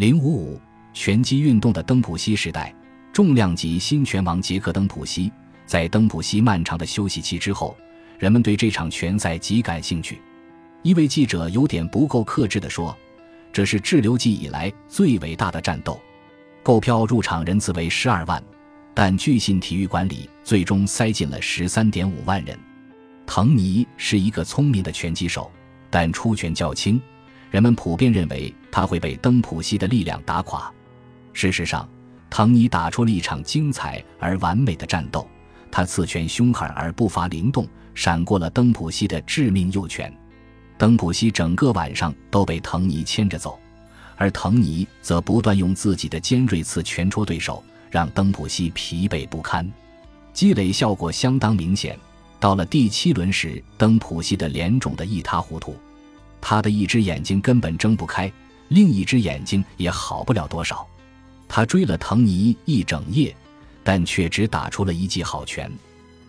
零五五拳击运动的登普西时代，重量级新拳王杰克·登普西。在登普西漫长的休息期之后，人们对这场拳赛极感兴趣。一位记者有点不够克制地说：“这是滞留季以来最伟大的战斗。”购票入场人次为十二万，但巨信体育馆里最终塞进了十三点五万人。滕尼是一个聪明的拳击手，但出拳较轻，人们普遍认为他会被登普西的力量打垮。事实上，滕尼打出了一场精彩而完美的战斗。他刺拳凶狠而步伐灵动，闪过了登普西的致命右拳。登普西整个晚上都被滕尼牵着走，而滕尼则不断用自己的尖锐刺拳戳对手，让登普西疲惫不堪。积累效果相当明显。到了第七轮时，登普西的脸肿得一塌糊涂，他的一只眼睛根本睁不开，另一只眼睛也好不了多少。他追了滕尼一整夜。但却只打出了一记好拳，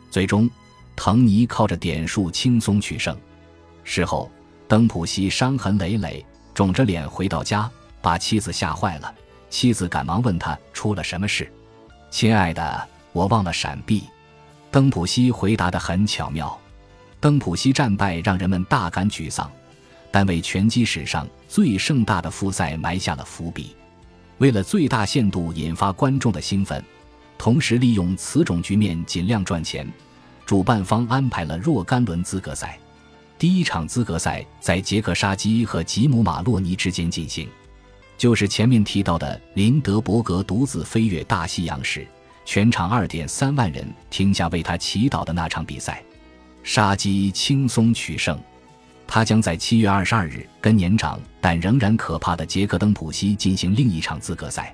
最终，滕尼靠着点数轻松取胜。事后，登普西伤痕累累，肿着脸回到家，把妻子吓坏了。妻子赶忙问他出了什么事。“亲爱的，我忘了闪避。”登普西回答得很巧妙。登普西战败让人们大感沮丧，但为拳击史上最盛大的复赛埋下了伏笔。为了最大限度引发观众的兴奋。同时，利用此种局面尽量赚钱，主办方安排了若干轮资格赛。第一场资格赛在杰克沙基和吉姆马洛尼之间进行，就是前面提到的林德伯格独自飞越大西洋时，全场二点三万人停下为他祈祷的那场比赛。沙基轻松取胜，他将在七月二十二日跟年长但仍然可怕的杰克登普西进行另一场资格赛。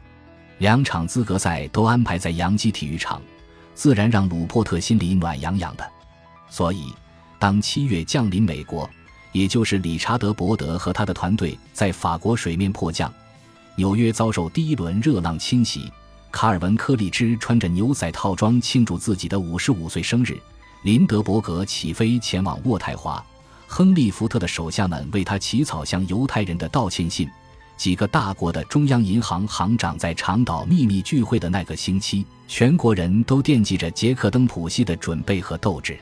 两场资格赛都安排在洋基体育场，自然让鲁珀特心里暖洋洋的。所以，当七月降临美国，也就是理查德·伯德和他的团队在法国水面迫降，纽约遭受第一轮热浪侵袭。卡尔文·科利兹穿着牛仔套装庆祝自己的五十五岁生日。林德伯格起飞前往渥太华，亨利·福特的手下们为他起草向犹太人的道歉信。几个大国的中央银行行长在长岛秘密聚会的那个星期，全国人都惦记着杰克·登普西的准备和斗志。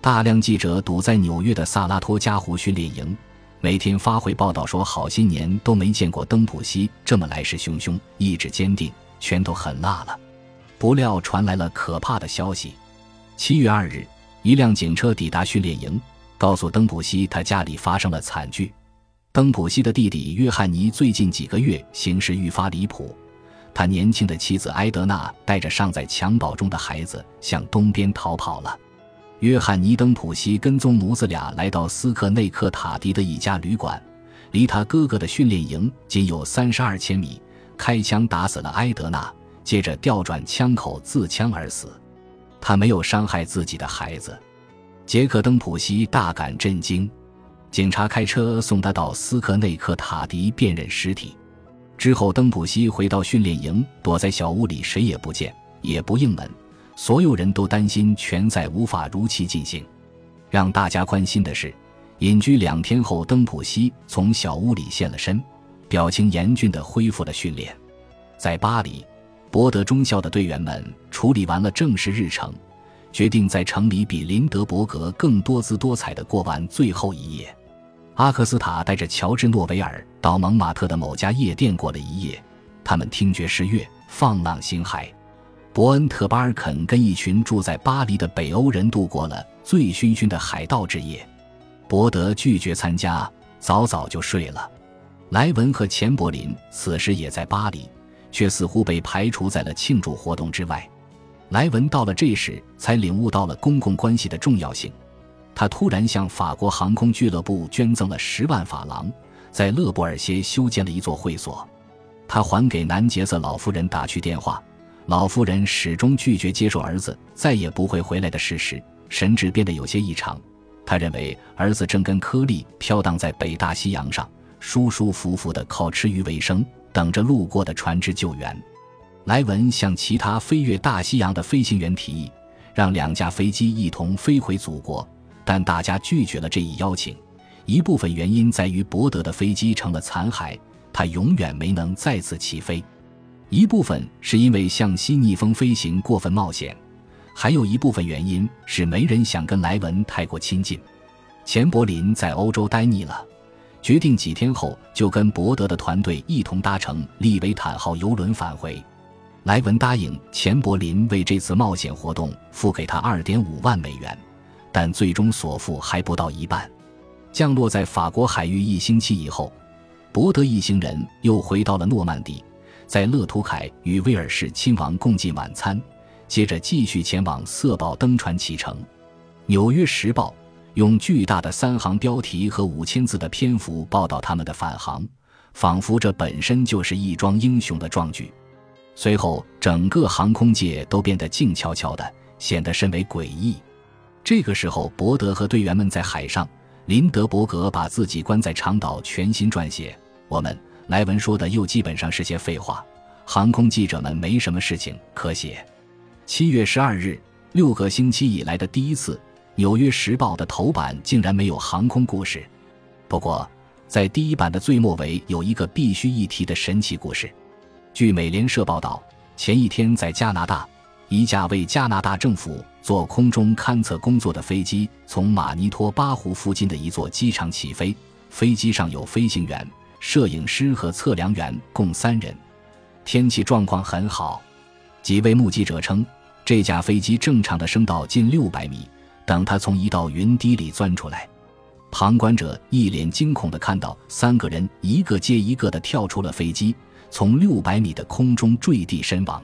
大量记者堵在纽约的萨拉托加湖训练营，每天发回报道说，好些年都没见过登普西这么来势汹汹、意志坚定、拳头狠辣了。不料传来了可怕的消息：七月二日，一辆警车抵达训练营，告诉登普西他家里发生了惨剧。登普西的弟弟约翰尼最近几个月行事愈发离谱，他年轻的妻子埃德娜带着尚在襁褓中的孩子向东边逃跑了。约翰尼·登普西跟踪母子俩来到斯克内克塔迪的一家旅馆，离他哥哥的训练营仅有三十二千米，开枪打死了埃德娜，接着调转枪口自枪而死。他没有伤害自己的孩子。杰克·登普西大感震惊。警察开车送他到斯科内克塔迪辨认尸体，之后登普西回到训练营，躲在小屋里，谁也不见，也不应门。所有人都担心拳赛无法如期进行。让大家关心的是，隐居两天后，登普西从小屋里现了身，表情严峻地恢复了训练。在巴黎，博德中校的队员们处理完了正式日程，决定在城里比林德伯格更多姿多彩地过完最后一夜。阿克斯塔带着乔治·诺维尔到蒙马特的某家夜店过了一夜，他们听爵士乐，放浪形骸。伯恩特·巴尔肯跟一群住在巴黎的北欧人度过了醉醺醺的海盗之夜。伯德拒绝参加，早早就睡了。莱文和钱柏林此时也在巴黎，却似乎被排除在了庆祝活动之外。莱文到了这时才领悟到了公共关系的重要性。他突然向法国航空俱乐部捐赠了十万法郎，在勒布尔歇修建了一座会所。他还给南杰瑟老夫人打去电话，老夫人始终拒绝接受儿子再也不会回来的事实，神志变得有些异常。他认为儿子正跟颗粒飘荡在北大西洋上，舒舒服服地靠吃鱼为生，等着路过的船只救援。莱文向其他飞越大西洋的飞行员提议，让两架飞机一同飞回祖国。但大家拒绝了这一邀请，一部分原因在于伯德的飞机成了残骸，他永远没能再次起飞。一部分是因为向西逆风飞行过分冒险，还有一部分原因是没人想跟莱文太过亲近。钱柏林在欧洲待腻了，决定几天后就跟伯德的团队一同搭乘利维坦号游轮返回。莱文答应钱柏林为这次冒险活动付给他二点五万美元，但最终所付还不到一半。降落在法国海域一星期以后，伯德一行人又回到了诺曼底，在勒图凯与威尔士亲王共进晚餐，接着继续前往色堡登船启程。《纽约时报》用巨大的三行标题和五千字的篇幅报道他们的返航，仿佛这本身就是一桩英雄的壮举。随后，整个航空界都变得静悄悄的，显得甚为诡异。这个时候，伯德和队员们在海上，林德伯格把自己关在长岛，全心撰写。我们莱文说的又基本上是些废话。航空记者们没什么事情可写。七月十二日，六个星期以来的第一次，《纽约时报》的头版竟然没有航空故事。不过，在第一版的最末尾有一个必须一提的神奇故事。据美联社报道，前一天在加拿大，一架为加拿大政府做空中勘测工作的飞机从马尼托巴湖附近的一座机场起飞。飞机上有飞行员、摄影师和测量员共三人。天气状况很好。几位目击者称，这架飞机正常的升到近六百米，等它从一道云梯里钻出来。旁观者一脸惊恐地看到三个人一个接一个地跳出了飞机。从六百米的空中坠地身亡，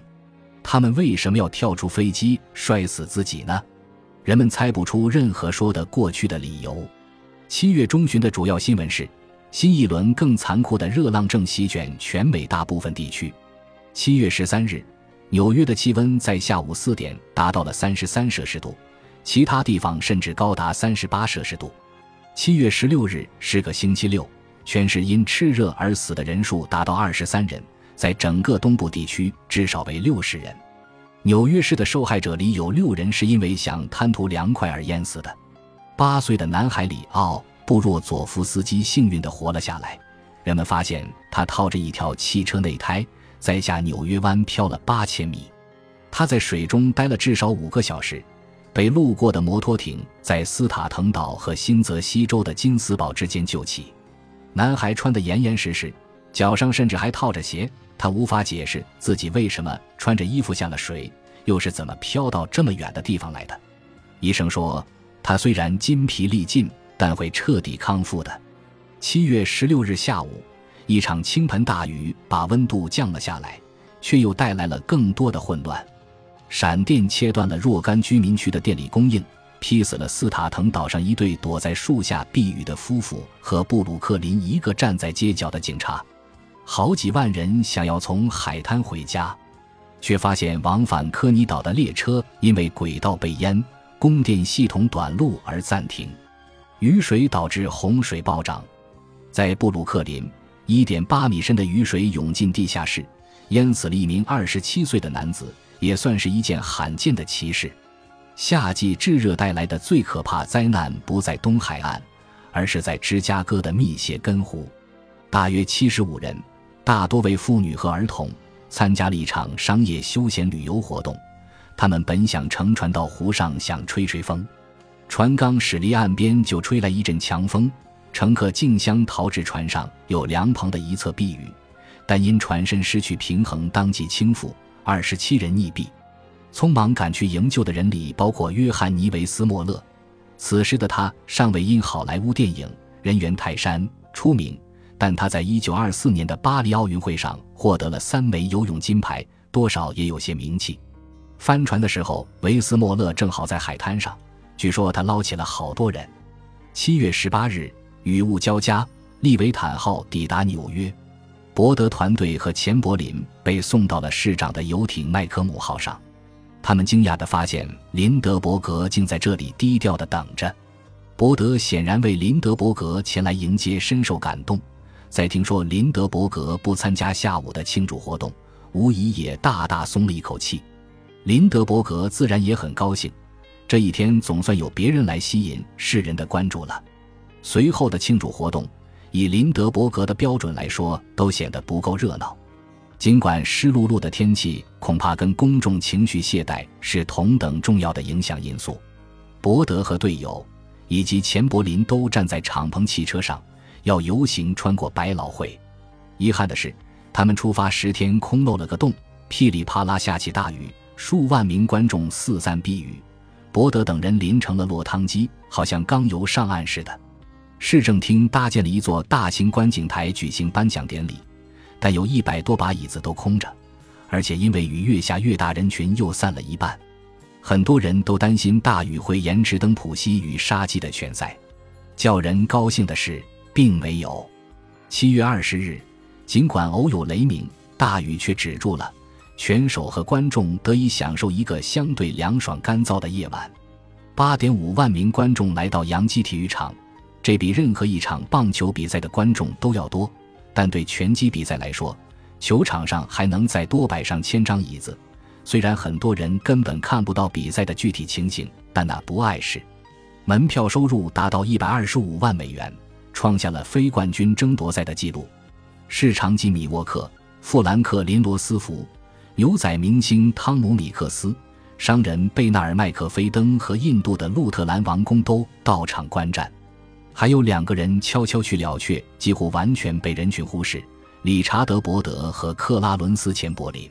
他们为什么要跳出飞机摔死自己呢？人们猜不出任何说得过去的理由。七月中旬的主要新闻是，新一轮更残酷的热浪正席卷全美大部分地区。七月十三日，纽约的气温在下午四点达到了三十三摄氏度，其他地方甚至高达三十八摄氏度。七月十六日是个星期六。全市因炽热而死的人数达到二十三人，在整个东部地区至少为六十人。纽约市的受害者里有六人是因为想贪图凉快而淹死的。八岁的男孩里奥·布若佐夫斯基幸运地活了下来。人们发现他套着一条汽车内胎，在下纽约湾漂了八千米。他在水中待了至少五个小时，被路过的摩托艇在斯塔滕岛和新泽西州的金斯堡之间救起。男孩穿得严严实实，脚上甚至还套着鞋。他无法解释自己为什么穿着衣服下了水，又是怎么飘到这么远的地方来的。医生说，他虽然筋疲力尽，但会彻底康复的。七月十六日下午，一场倾盆大雨把温度降了下来，却又带来了更多的混乱。闪电切断了若干居民区的电力供应。劈死了斯塔滕岛上一对躲在树下避雨的夫妇和布鲁克林一个站在街角的警察。好几万人想要从海滩回家，却发现往返科尼岛的列车因为轨道被淹、供电系统短路而暂停。雨水导致洪水暴涨，在布鲁克林，1.8米深的雨水涌进地下室，淹死了一名27岁的男子，也算是一件罕见的奇事。夏季炙热带来的最可怕灾难不在东海岸，而是在芝加哥的密歇根湖。大约七十五人，大多为妇女和儿童，参加了一场商业休闲旅游活动。他们本想乘船到湖上，想吹吹风。船刚驶离岸边，就吹来一阵强风，乘客竞相逃至船上有凉棚的一侧避雨，但因船身失去平衡，当即倾覆，二十七人溺毙。匆忙赶去营救的人里包括约翰尼维斯莫勒，此时的他尚未因好莱坞电影《人猿泰山》出名，但他在1924年的巴黎奥运会上获得了三枚游泳金牌，多少也有些名气。帆船的时候，维斯莫勒正好在海滩上，据说他捞起了好多人。七月十八日，雨雾交加，利维坦号抵达纽约，伯德团队和钱柏林被送到了市长的游艇麦克姆号上。他们惊讶地发现，林德伯格竟在这里低调地等着。伯德显然为林德伯格前来迎接深受感动，在听说林德伯格不参加下午的庆祝活动，无疑也大大松了一口气。林德伯格自然也很高兴，这一天总算有别人来吸引世人的关注了。随后的庆祝活动以林德伯格的标准来说，都显得不够热闹。尽管湿漉漉的天气恐怕跟公众情绪懈怠是同等重要的影响因素，伯德和队友以及钱柏林都站在敞篷汽车上，要游行穿过百老汇。遗憾的是，他们出发十天空漏了个洞，噼里啪啦下起大雨，数万名观众四散避雨，伯德等人淋成了落汤鸡，好像刚游上岸似的。市政厅搭建了一座大型观景台举行颁奖典礼。但有一百多把椅子都空着，而且因为雨越下越大，人群又散了一半。很多人都担心大雨会延迟登普西与沙基的拳赛。叫人高兴的是，并没有。七月二十日，尽管偶有雷鸣，大雨却止住了，选手和观众得以享受一个相对凉爽干燥的夜晚。八点五万名观众来到洋基体育场，这比任何一场棒球比赛的观众都要多。但对拳击比赛来说，球场上还能再多摆上千张椅子。虽然很多人根本看不到比赛的具体情形，但那不碍事。门票收入达到一百二十五万美元，创下了非冠军争夺赛的纪录。市场级米沃克、富兰克林·罗斯福、牛仔明星汤姆·米克斯、商人贝纳尔·麦克菲登和印度的路特兰王公都到场观战。还有两个人悄悄去了却，几乎完全被人群忽视：理查德·伯德和克拉伦斯·钱柏林。